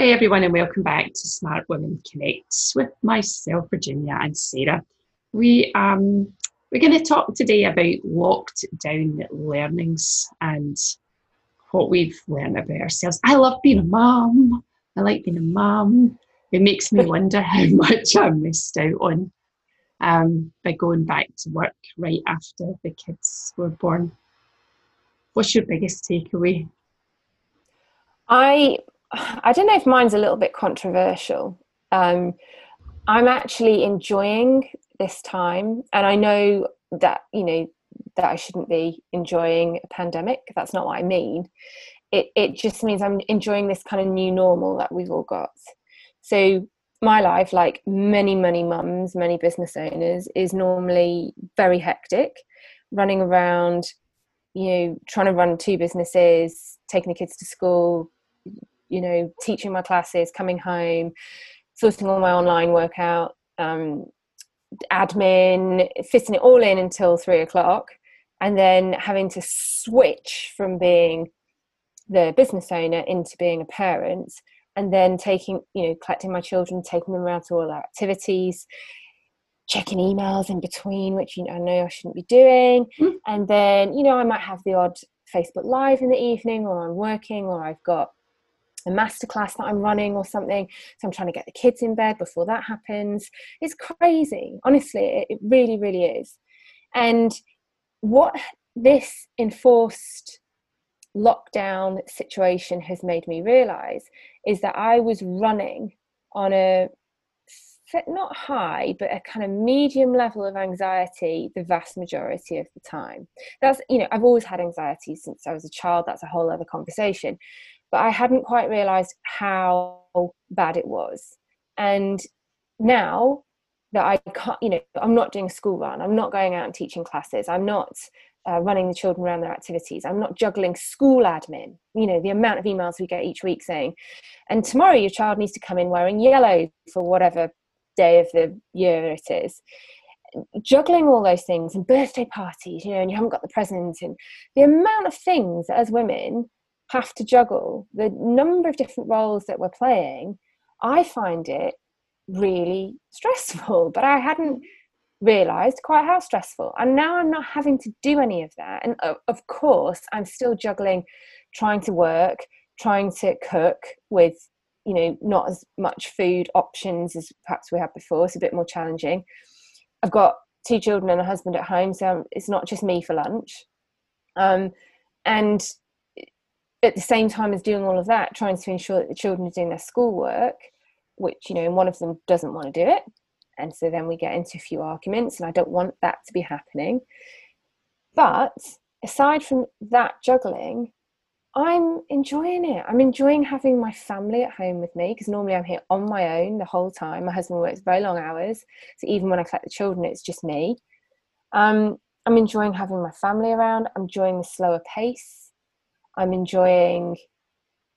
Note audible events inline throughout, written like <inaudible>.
Hey everyone, and welcome back to Smart Women Connect with myself, Virginia, and Sarah. We um we're going to talk today about locked down learnings and what we've learned about ourselves. I love being a mum. I like being a mum. It makes me wonder how <laughs> much I missed out on um, by going back to work right after the kids were born. What's your biggest takeaway? I I don't know if mine's a little bit controversial. Um, I'm actually enjoying this time, and I know that you know that I shouldn't be enjoying a pandemic. That's not what I mean. It it just means I'm enjoying this kind of new normal that we've all got. So my life, like many many mums, many business owners, is normally very hectic, running around, you know, trying to run two businesses, taking the kids to school, you know, teaching my classes, coming home, sorting all my online workout, um, admin, fitting it all in until three o'clock, and then having to switch from being the business owner into being a parent and then taking you know collecting my children taking them around to all our activities checking emails in between which you know, i know i shouldn't be doing mm. and then you know i might have the odd facebook live in the evening or i'm working or i've got a masterclass that I'm running or something. So I'm trying to get the kids in bed before that happens. It's crazy. Honestly, it, really, really is. And what this enforced lockdown situation has made me realize is that I was running on a not high but a kind of medium level of anxiety the vast majority of the time that's you know i've always had anxiety since i was a child that's a whole other conversation but I hadn't quite realized how bad it was. And now that I can't, you know, I'm not doing school run, I'm not going out and teaching classes, I'm not uh, running the children around their activities, I'm not juggling school admin, you know, the amount of emails we get each week saying, and tomorrow your child needs to come in wearing yellow for whatever day of the year it is juggling all those things and birthday parties you know and you haven't got the present and the amount of things as women have to juggle the number of different roles that we're playing, I find it really stressful. <laughs> But I hadn't realized quite how stressful. And now I'm not having to do any of that. And of course, I'm still juggling trying to work, trying to cook with, you know, not as much food options as perhaps we had before. It's a bit more challenging. I've got two children and a husband at home, so it's not just me for lunch. Um, and at the same time as doing all of that, trying to ensure that the children are doing their schoolwork, which, you know, and one of them doesn't want to do it. And so then we get into a few arguments, and I don't want that to be happening. But aside from that juggling, I'm enjoying it. I'm enjoying having my family at home with me because normally I'm here on my own the whole time. My husband works very long hours, so even when I collect the children, it's just me. Um, I'm enjoying having my family around. I'm enjoying the slower pace. I'm enjoying,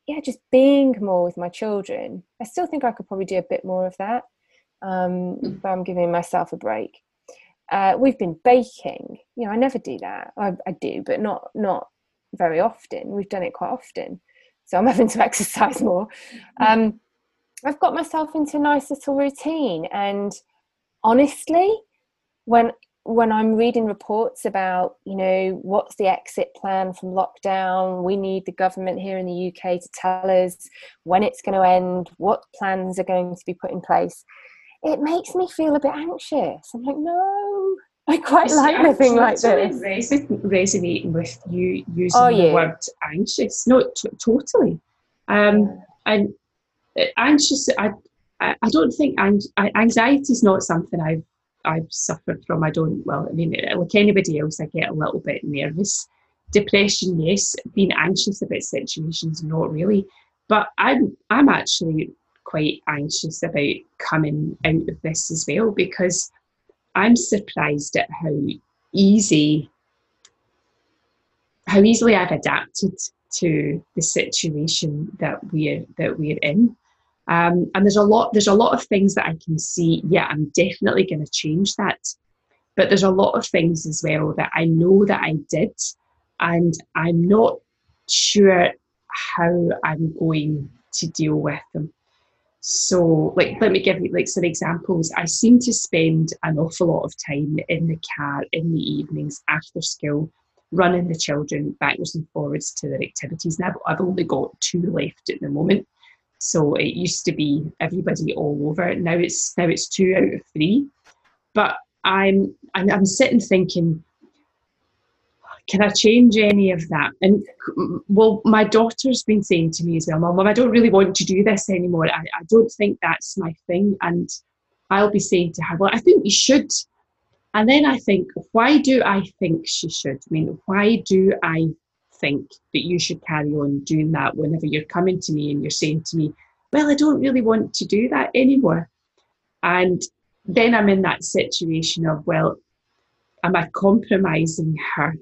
yeah, just being more with my children. I still think I could probably do a bit more of that, um, hmm. but I'm giving myself a break. Uh, we've been baking. You know, I never do that. I, I do, but not not very often. We've done it quite often, so I'm <laughs> having to exercise more. Hmm. Um, I've got myself into a nice little routine, and honestly, when when I'm reading reports about, you know, what's the exit plan from lockdown, we need the government here in the UK to tell us when it's going to end, what plans are going to be put in place, it makes me feel a bit anxious. I'm like, no, <laughs> I quite it's like living like this. resonating with you using oh, yeah. the word anxious. No, t- totally. Um, and uh, anxious, I, I, I don't think anxiety is not something I've I've suffered from. I don't, well, I mean, like anybody else, I get a little bit nervous. Depression, yes. Being anxious about situations, not really. But I'm, I'm actually quite anxious about coming out of this as well because I'm surprised at how easy, how easily I've adapted to the situation that we're that we're in. Um, and there's a lot there's a lot of things that I can see. Yeah, I'm definitely going to change that. But there's a lot of things as well that I know that I did, and I'm not sure how I'm going to deal with them. So, like, let me give you like some examples. I seem to spend an awful lot of time in the car in the evenings after school, running the children backwards and forwards to their activities. Now, I've only got two left at the moment. So it used to be everybody all over. Now it's now it's two out of three. But I'm I'm sitting thinking, can I change any of that? And well, my daughter's been saying to me as well, Mum, I don't really want to do this anymore. I, I don't think that's my thing. And I'll be saying to her, Well, I think you should. And then I think, why do I think she should? I mean, why do I think that you should carry on doing that whenever you're coming to me and you're saying to me, Well, I don't really want to do that anymore. And then I'm in that situation of, Well, am I compromising her?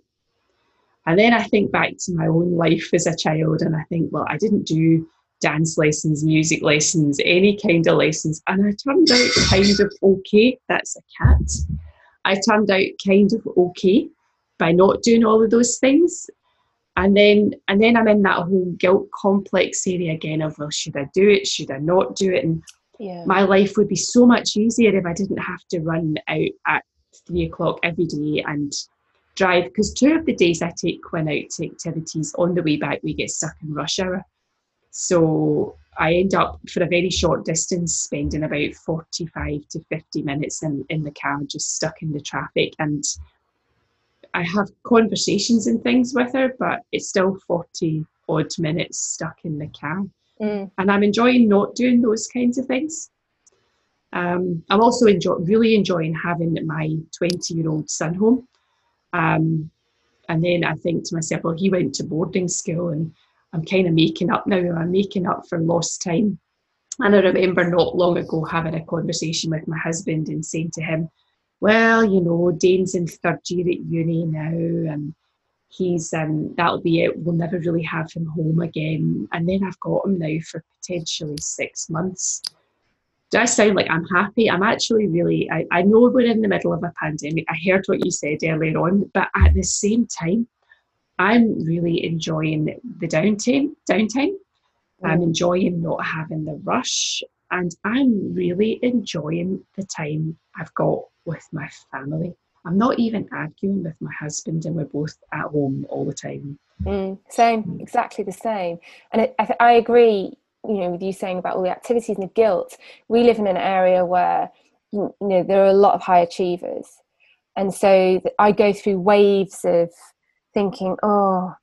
And then I think back to my own life as a child and I think, well, I didn't do dance lessons, music lessons, any kind of lessons. And I turned out kind of okay. That's a cat. I turned out kind of okay by not doing all of those things. And then and then I'm in that whole guilt complex area again of well, should I do it? Should I not do it? And yeah. my life would be so much easier if I didn't have to run out at three o'clock every day and drive because two of the days I take Quinn out to activities on the way back we get stuck in rush hour. So I end up for a very short distance spending about 45 to 50 minutes in, in the car just stuck in the traffic and I have conversations and things with her, but it's still 40 odd minutes stuck in the car. Mm. And I'm enjoying not doing those kinds of things. Um, I'm also enjoy- really enjoying having my 20 year old son home um, and then I think to myself, well, he went to boarding school and I'm kind of making up now. I'm making up for lost time. And I remember not long ago having a conversation with my husband and saying to him, well, you know, Dane's in third year at uni now and he's um that'll be it. We'll never really have him home again. And then I've got him now for potentially six months do I sound like I'm happy? I'm actually really, I, I know we're in the middle of a pandemic. I heard what you said earlier on, but at the same time, I'm really enjoying the downtime. downtime. Mm. I'm enjoying not having the rush, and I'm really enjoying the time I've got with my family. I'm not even arguing with my husband, and we're both at home all the time. Mm, same, exactly the same. And it, I, I agree you know with you saying about all the activities and the guilt we live in an area where you know there are a lot of high achievers and so i go through waves of thinking oh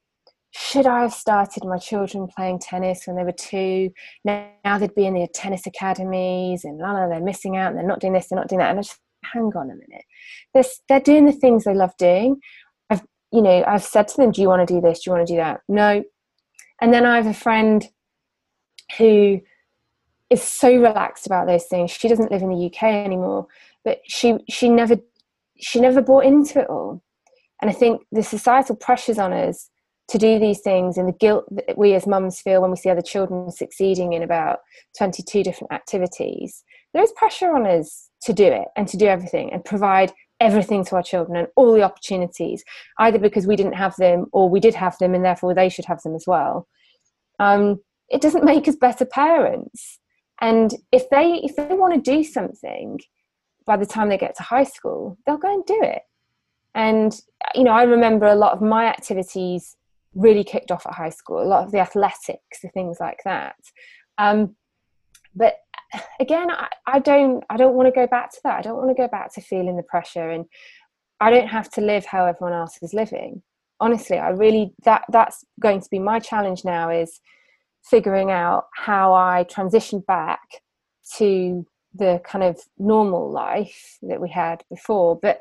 should i have started my children playing tennis when they were two? Now, now they'd be in the tennis academies and la la, they're missing out and they're not doing this they're not doing that. And i just hang on a minute. They're, they're doing the things they love doing. I've you know i've said to them do you want to do this? Do you want to do that? No. And then i have a friend who is so relaxed about those things. She doesn't live in the UK anymore, but she she never she never bought into it all. And I think the societal pressures on us to do these things and the guilt that we as mums feel when we see other children succeeding in about 22 different activities, there is pressure on us to do it and to do everything and provide everything to our children and all the opportunities, either because we didn't have them or we did have them and therefore they should have them as well. Um, it doesn't make us better parents. And if they if they want to do something by the time they get to high school they'll go and do it. And you know i remember a lot of my activities really kicked off at high school. A lot of the athletics the things like that. Um, but <sighs> again I, I don't i don't want to go back to that. I don't want to go back to feeling the pressure and i don't have to live how everyone else is living. Honestly i really that that's going to be my challenge now is figuring out how I transition back to the kind of normal life that we had before, but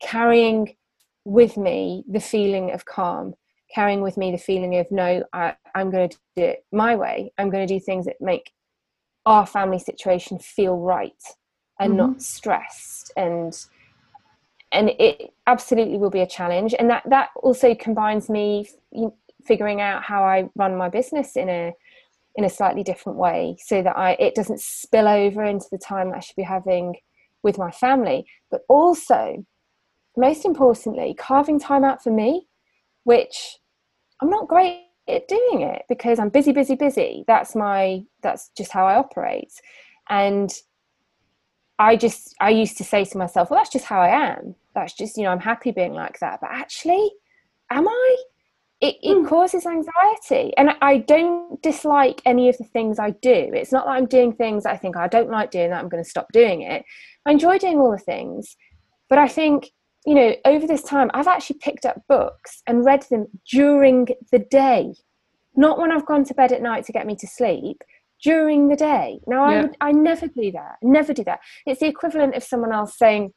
carrying with me the feeling of calm, carrying with me the feeling of no, I, am going to do it my way. I'm going to do things that make our family situation feel right and mm-hmm. not stressed and and it absolutely will be a challenge and that that also combines me figuring out how I run my business in a in a slightly different way so that I it doesn't spill over into the time I should be having with my family. But also, most importantly, carving time out for me, which I'm not great at doing it because I'm busy, busy, busy. That's my that's just how I operate. And I just I used to say to myself, well, that's just how I am. That's just you know I'm happy being like that. But actually, am I? It, it mm. causes anxiety, and I don't dislike any of the things I do. It's not that I'm doing things I think I don't like doing that. I'm going to stop doing it. I enjoy doing all the things, but I think you know over this time I've actually picked up books and read them during the day, not when I've gone to bed at night to get me to sleep during the day. Now, yeah. I, I never do that. Never do that. It's the equivalent of someone else saying,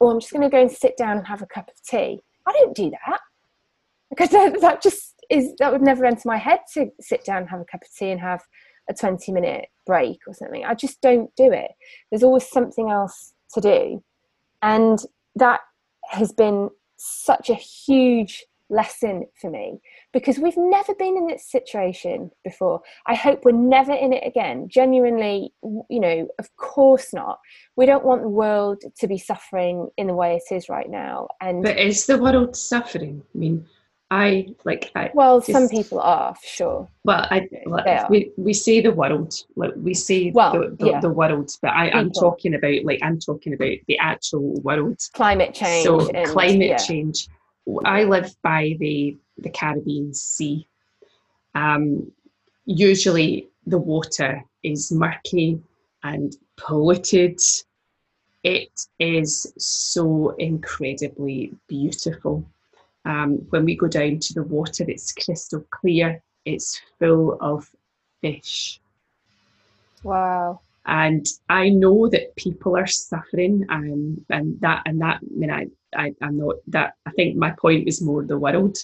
Oh, I'm just going to go and sit down and have a cup of tea. I don't do that because that, that just is, that would never enter my head to sit down and have a cup of tea and have a 20 minute break or something. I just don't do it. There's always something else to do. And that has been such a huge lesson for me because we've never been in this situation before. I hope we're never in it again. Genuinely, you know, of course not. We don't want the world to be suffering in the way it is right now. And but is the world suffering? I mean, I like. I well, just, some people are for sure. Well, I we we say the world, like we see well, the, the, yeah. the world, but I, am talking about like I'm talking about the actual world. Climate change. So and, climate yeah. change I live by the, the Caribbean Sea. Um, usually the water is murky and polluted. It is so incredibly beautiful. Um, when we go down to the water, it's crystal clear. It's full of fish. Wow and I know that people are suffering, um, and that and that. I mean, I, I I'm not that. I think my point was more the world.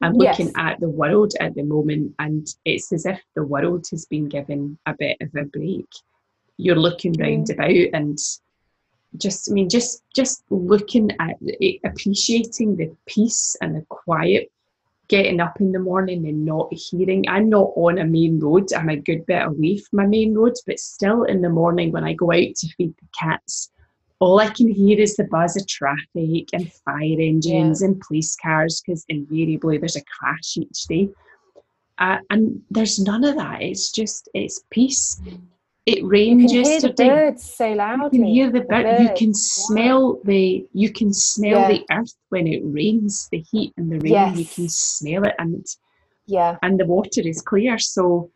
I'm looking yes. at the world at the moment, and it's as if the world has been given a bit of a break. You're looking mm. round about, and just I mean, just just looking at it, appreciating the peace and the quiet getting up in the morning and not hearing. I'm not on a main road, I'm a good bit away from my main road, but still in the morning when I go out to feed the cats, all I can hear is the buzz of traffic and fire engines yeah. and police cars because invariably there's a crash each day. Uh, and there's none of that. It's just, it's peace. It rained you can the birds so loudly. You can hear the, bird. You can smell the. You can smell yeah. the earth when it rains. The heat and the rain. Yes. You can smell it, and yeah, and the water is clear. So,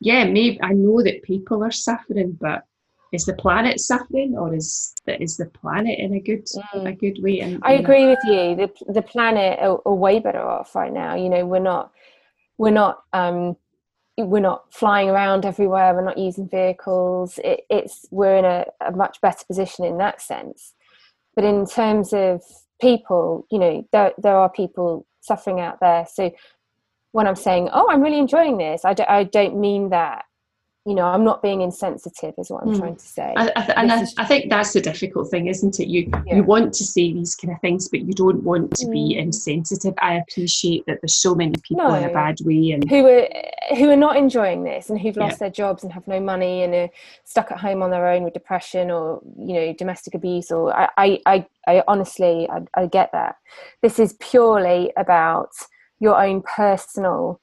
yeah, maybe I know that people are suffering, but is the planet suffering, or is the, is the planet in a good mm. a good way? And I agree with you. The the planet are, are way better off right now. You know, we're not we're not. um we're not flying around everywhere we're not using vehicles. It, it's we're in a, a, much better position in that sense. But in terms of people you know there, there are people suffering out there. So when i'm saying oh i'm really enjoying this i don't, I don't mean that you know i'm not being insensitive is what i'm mm. trying to say I, I, and I, I, think that's the difficult thing isn't it you yeah. you want to say these kind of things but you don't want to mm. be hmm. insensitive i appreciate that there's so many people no. in a bad way and who are who are not enjoying this and who've lost yeah. their jobs and have no money and are stuck at home on their own with depression or you know domestic abuse or i i i, I honestly I, I get that this is purely about your own personal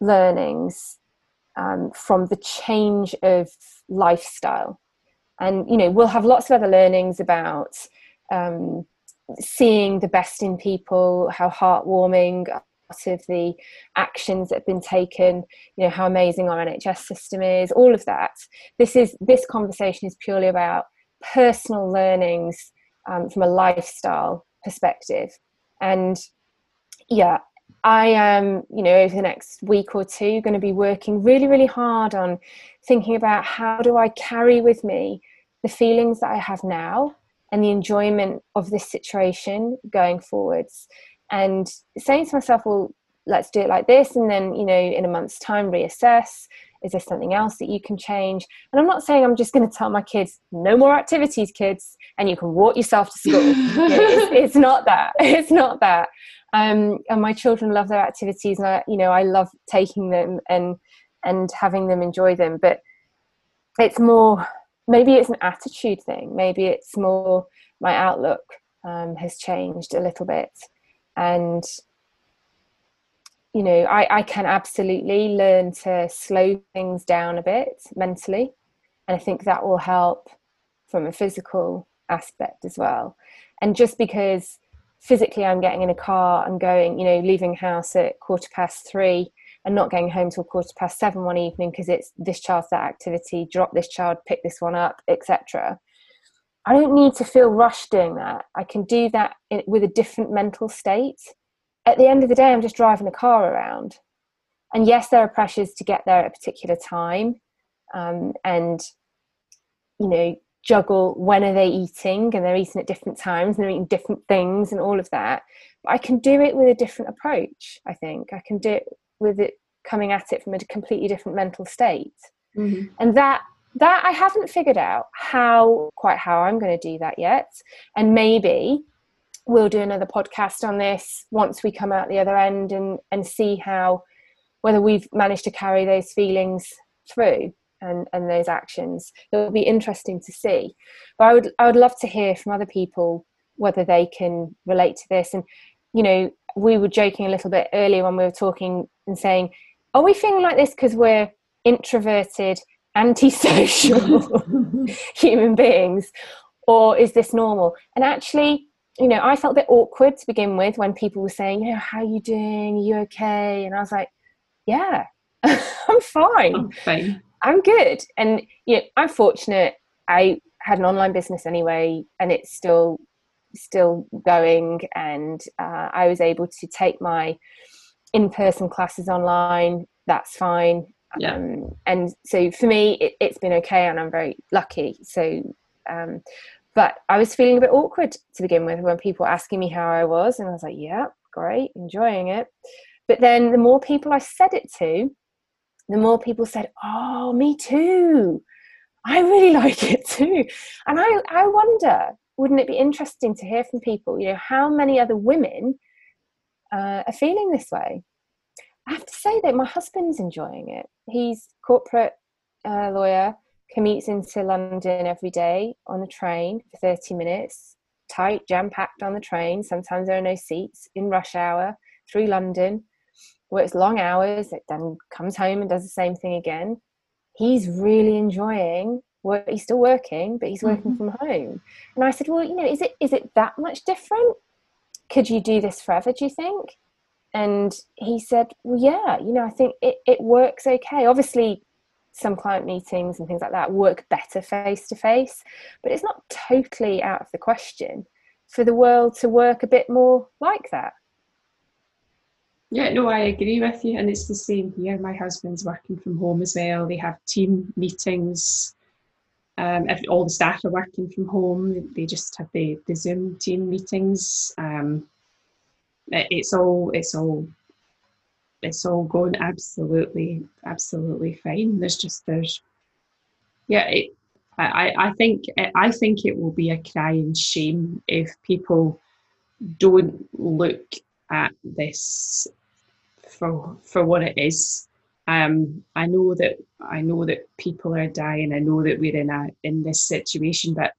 learnings um, from the change of lifestyle. And, you know, we'll have lots of other learnings about um, seeing the best in people, how heartwarming of the actions that have been taken, you know, how amazing our NHS system is, all of that. This is this conversation is purely about personal learnings um, from a lifestyle perspective. And yeah, I am, you know, over the next week or two, going to be working really, really hard on thinking about how do I carry with me the feelings that I have now and the enjoyment of this situation going forwards. And saying to myself, well, let's do it like this. And then, you know, in a month's time, reassess. Is there something else that you can change? And I'm not saying I'm just going to tell my kids, no more activities, kids, and you can walk yourself to school. <laughs> it's, it's not that. <laughs> It's not that um, and my children love their activities and I, you know I love taking them and and having them enjoy them but it's more maybe it's an attitude thing maybe it's more my outlook um, has changed a little bit and you know, I, I can absolutely learn to slow things down a bit mentally. And I think that will help from a physical aspect as well. And just because physically I'm getting in a car and going, you know, leaving house at quarter past three and not going home till quarter past seven one evening because it's this child's that activity, drop this child, pick this one up, etc. I don't need to feel rushed doing that. I can do that with a different mental state. At the end of the day, I'm just driving a car around. And yes, there are pressures to get there at a particular time. Um, and, you know, juggle when are they eating and they're eating at different times and they're eating different things and all of that. But i can do it with a different approach i think. I can do it with it coming at it from a completely different mental state. Mm-hmm. and that that i haven't figured out how quite how i'm going to do that yet. And maybe we'll do another podcast on this once we come out the other end and and see how whether we've managed to carry those feelings through and, and those actions. It will be interesting to see. But I would I would love to hear from other people whether they can relate to this. And you know, we were joking a little bit earlier when we were talking and saying, are we feeling like this because we're introverted, <laughs> antisocial <laughs> human beings, or is this normal? And actually, you know, I felt a bit awkward to begin with when people were saying, you know, how are you doing? Are you okay? And I was like, yeah, <laughs> I'm fine. I'm fine. I'm good. And you know, I'm fortunate. I had an online business anyway, and it's still still going. And uh, I was able to take my in-person classes online. That's fine. Yeah. Um, and so for me, it, has been okay, and I'm very lucky. So, um, but I was feeling a bit awkward to begin with when people were asking me how I was, and I was like, "Yeah, great, enjoying it." But then the more people I said it to, the more people said, Oh, me too. I really <laughs> like it too. And I, I wonder, wouldn't it be interesting to hear from people, you know, how many other women uh, are feeling this way? I have to say that my husband's enjoying it. He's corporate uh, lawyer, commutes into London every day on a train for 30 minutes, tight, jam packed on the train. Sometimes there are no seats in rush hour through London works long hours, then comes home and does the same thing again. He's really enjoying work. He's still working, but he's working mm-hmm. from home. And I said, well, you know, is it is it that much different? Could you do this forever? Do you think? And he said, well, yeah, you know, I think it, it works okay. Obviously, some client meetings and things like that work better face to face, but it's not totally out of the question for the world to work a bit more like that. Yeah, no, I agree with you, and it's the same here. My husband's working from home as well. They have team meetings. Um, all the staff are working from home, they just have the, the Zoom team meetings. Um, it, it's all it's all it's all going absolutely absolutely fine. There's just there's yeah. It, I, I think I think it will be a crying shame if people don't look at this for for what it is. Um, I know that I know that people are dying. I know that we're in a in this situation, but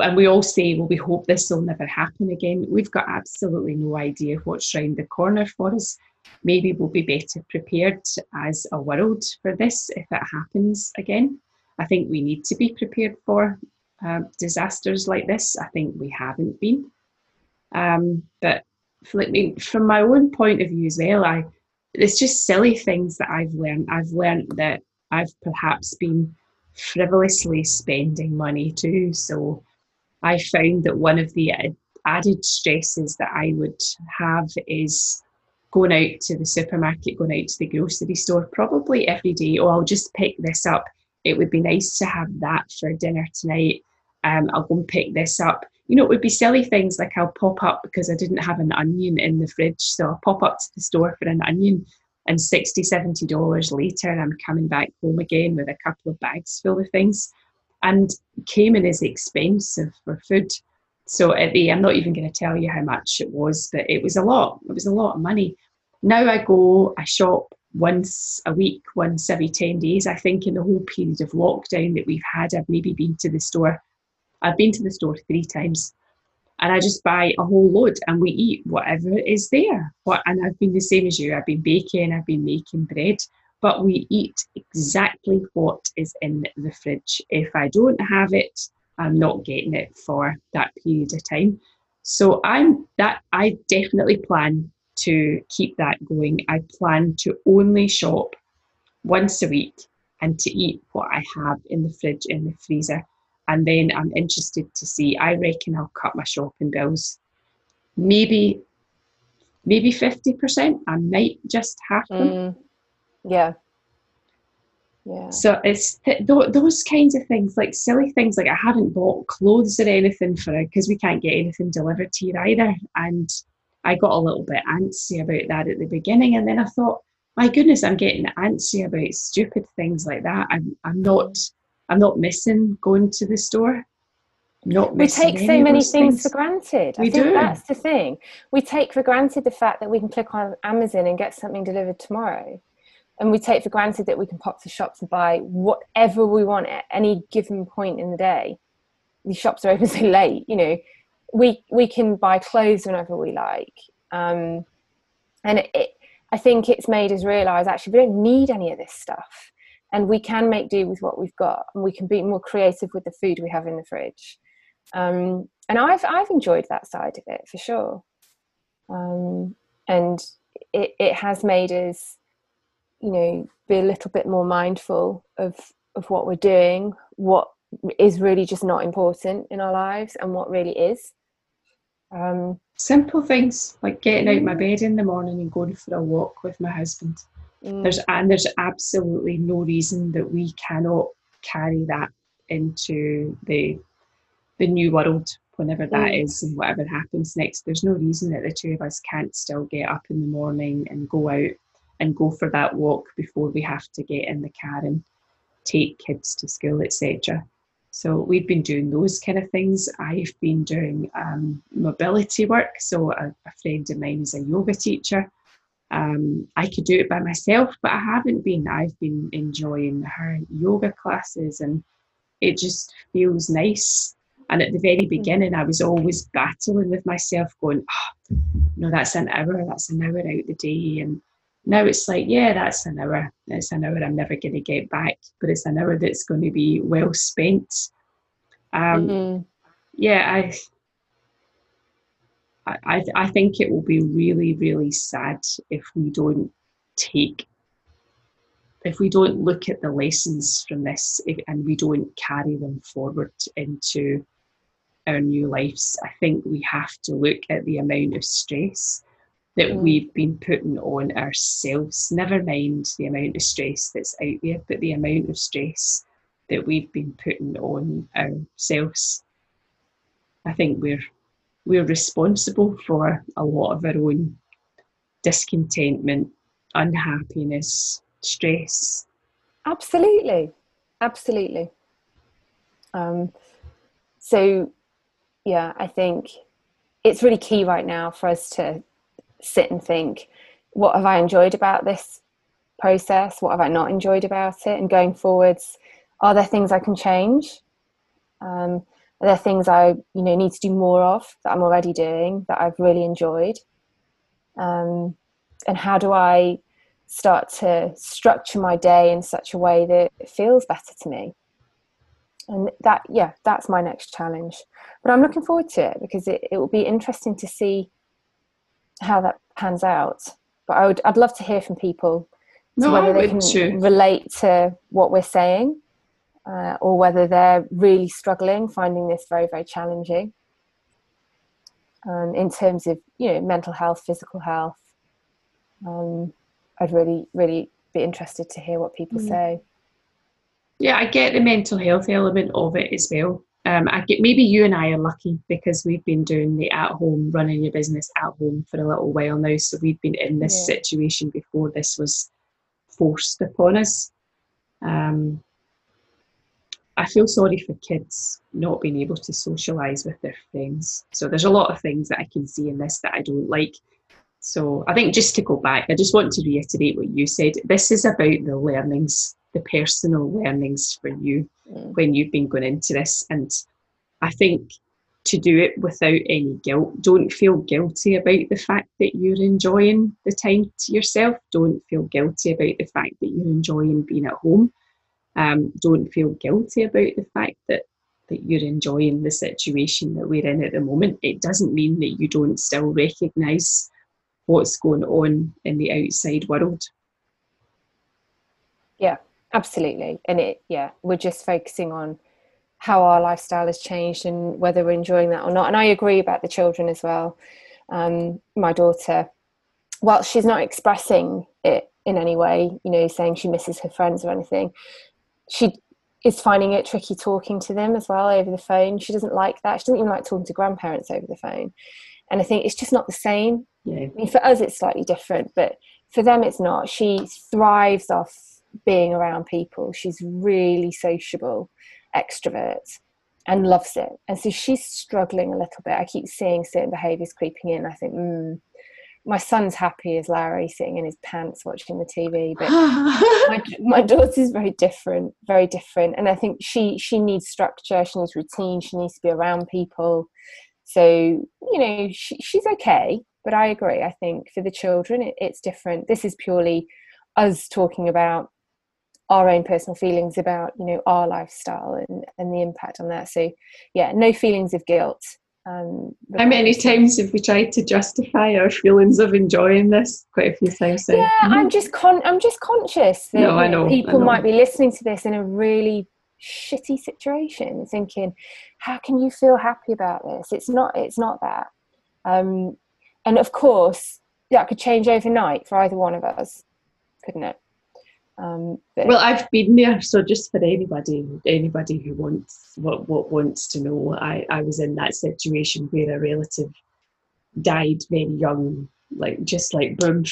and we all say, well, we hope this will never happen again. We've got absolutely no idea what's round the corner for us. Maybe we'll be better prepared as a world for this if it happens again. I think we need to be prepared for uh, disasters like this. I think we haven't been. Um, but from my own point of view as well, I it's just silly things that I've learned. I've learned that I've perhaps been frivolously spending money too. So I found that one of the added stresses that I would have is going out to the supermarket, going out to the grocery store probably every day. Oh, I'll just pick this up. It would be nice to have that for dinner tonight. Um, I'll go and pick this up you know, it would be silly things like I'll pop up because I didn't have an onion in the fridge. So I'll pop up to the store for an onion and 60 $70 later, I'm coming back home again with a couple of bags full of things. And Cayman is expensive for food. So at the, I'm not even going to tell you how much it was, but it was a lot. It was a lot of money. Now I go, I shop once a week, once every 10 days. I think in the whole period of lockdown that we've had, I've maybe been to the store I've been to the store three times. and I just buy a whole load and we eat whatever is there. What and I've been the same as you. I've been baking, I've been making bread, but we eat exactly what is in the fridge. If I don't have it, I'm not getting it for that period of time. So I'm that I definitely plan to keep that going. I plan to only shop once a week and to eat what I have in the fridge in the freezer and then I'm interested to see. I reckon I'll cut my shopping bills, maybe, maybe fifty percent. I might just have them. Mm, yeah. Yeah. So it's th- th- those kinds of things, like silly things, like I haven't bought clothes or anything for it because we can't get anything delivered to here either. And I got a little bit antsy about that at the beginning, and then I thought, my goodness, I'm getting antsy about stupid things like that. I'm I'm not I'm not missing going to the store. I'm not we take so many things, things, for granted. We I think do. that's the thing. We take for granted the fact that we can click on Amazon and get something delivered tomorrow. And we take for granted that we can pop to shops and buy whatever we want at any given point in the day. These shops are open <laughs> so late, you know. We we can buy clothes whenever we like. Um, and it, I think it's made us realise actually we don't need any of this stuff and we can make do with what we've got and we can be more creative with the food we have in the fridge. Um, and I've I've enjoyed that side of it for sure. Um, and it, it has made us you know be a little bit more mindful of of what we're doing what is really just not important in our lives and what really is. Um, simple things like getting out my bed in the morning and going for a walk with my husband Mm. There's and there's absolutely no reason that we cannot carry that into the the new world whenever that mm. is and whatever happens next. There's no reason that the two of us can't still get up in the morning and go out and go for that walk before we have to get in the car and take kids to school, etc. So we've been doing those kind of things. I've been doing um, mobility work. So a, a friend of mine is a yoga teacher um, I could do it by myself, but I haven't been. I've been enjoying her yoga classes, and it just feels nice. And at the very hmm. beginning, I was always battling with myself, going, oh, "No, that's an hour. That's an hour out the day." And now it's like, "Yeah, that's an hour. It's an hour I'm never going to get back, but it's an hour that's going to be well spent." Um, mm-hmm. Yeah, I I, I think it will be really, really sad if we don't take, if we don't look at the lessons from this and we don't carry them forward into our new lives. I think we have to look at the amount of stress that mm. we've been putting on ourselves. Never mind the amount of stress that's out there, but the amount of stress that we've been putting on ourselves. I think we're we're responsible for a lot of our own discontentment, unhappiness, stress. Absolutely, absolutely. Um, so, yeah, I think it's really key right now for us to sit and think what have I enjoyed about this process? What have I not enjoyed about it? And going forwards, are there things I can change? Um, are there things I you know need to do more of that I'm already doing that I've really enjoyed? Um, and how do I start to structure my day in such a way that it feels better to me? And that yeah, that's my next challenge. But I'm looking forward to it because it, it will be interesting to see how that pans out. But I would I'd love to hear from people no, whether they can too. relate to what we're saying uh, or whether they're really struggling, finding this very, very challenging um, in terms of you know mental health, physical health. Um, I'd really, really be interested to hear what people mm. say. Yeah, I get the mental health element of it as well. Um, I get maybe you and I are lucky because we've been doing the at home, running your business at home for a little while now. So we've been in this yeah. situation before this was forced upon us. Um, I feel sorry for kids not being able to socialise with their friends. So there's a lot of things that I can see in this that I don't like. So I think just to go back, I just want to reiterate what you said. This is about the learnings, the personal learnings for you mm. when you've been going into this. And I think to do it without any guilt. Don't feel guilty about the fact that you're enjoying the time to yourself. Don't feel guilty about the fact that you're enjoying being at home. Um, don't feel guilty about the fact that that you're enjoying the situation that we're in at the moment. It doesn't mean that you don't still recognise what's going on in the outside world. Yeah, absolutely. And it yeah, we're just focusing on how our lifestyle has changed and whether we're enjoying that or not. And I agree about the children as well. Um, my daughter, well, she's not expressing it in any way, you know, saying she misses her friends or anything. She is finding it tricky talking to them as well over the phone. She doesn't like that. She doesn't even like talking to grandparents over the phone. And I think it's just not the same. Yeah. I mean, for us, it's slightly different, but for them, it's not. She thrives off being around people. She's really sociable extrovert and loves it. And so she's struggling a little bit. I keep seeing certain behaviours creeping in. I think, mm, my son's happy as Larry sitting in his pants watching the TV, but <laughs> my, my daughter's very different, very different. And I think she she needs structure, she needs routine, she needs to be around people. So you know, she, she's okay. But I agree. I think for the children, it, it's different. This is purely us talking about our own personal feelings about you know our lifestyle and, and the impact on that so yeah no feelings of guilt um, how many times have we tried to justify our feelings of enjoying this quite a few times yeah mm-hmm. i'm just con i'm just conscious that no, I know, people might be listening to this in a really shitty situation thinking how can you feel happy about this? It's not it's not that. Um, and of course that could change overnight for either one of us couldn't it um, well, I've been there, so just for anybody, anybody who wants what, what wants to know, I, I was in that situation where a relative died very young, like just like boom,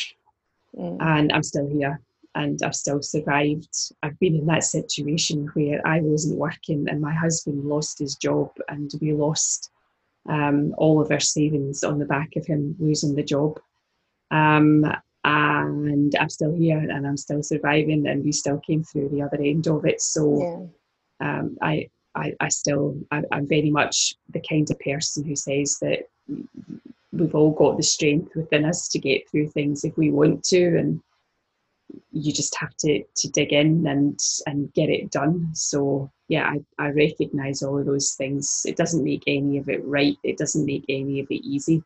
mm. and I'm still here and I've still survived. I've been in that situation where I wasn't working and my husband lost his job and we lost um, all of our savings on the back of him losing the job. Um, and I'm still here and I'm still surviving and we still came through the other end of it. So yeah. um, I, I, I still, I, I'm very much the kind of person who says that we've all got the strength within us to get through things if we want to and you just have to to dig in and and get it done so yeah I, I recognize all of those things it doesn't make any of it right it doesn't make any of it easy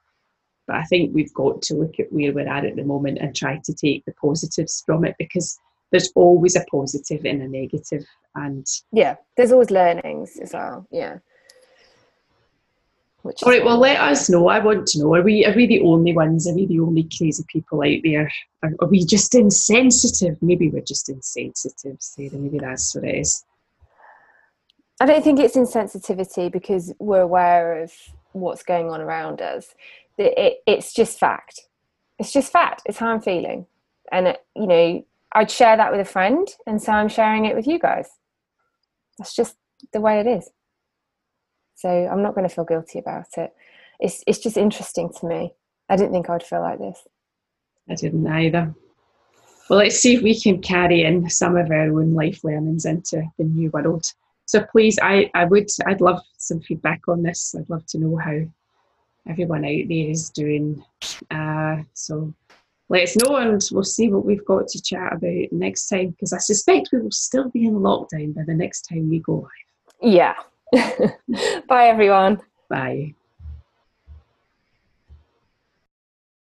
but I think we've got to look at where we're at at the moment and try to take the positives from it because there's always a positive and a negative and yeah there's always learnings as well yeah. Which all right well let us know. I want to know. Are we are we the only ones? Are we the only crazy people out there? Are, are we just insensitive? Maybe we're just insensitive sarah. Maybe that's what it is. I don't think it's insensitivity because we're aware of what's going on around us it, it's just fact. It's just fact. It's how I'm feeling. And, it, you know, I'd share that with a friend, and so I'm sharing it with you guys. That's just the way it is. So I'm not going to feel guilty about it. It's, it's just interesting to me. I didn't think I'd feel like this. I didn't either. Well, let's see if we can carry in some of our own life learnings into the new world. So please, I, I would, I'd love some feedback on this. I'd love to know how everyone out there is doing. Uh, so let us know and we'll see what we've got to chat about next time because I suspect we will still be in lockdown by the next time we go live. Yeah. <laughs> Bye, everyone. Bye.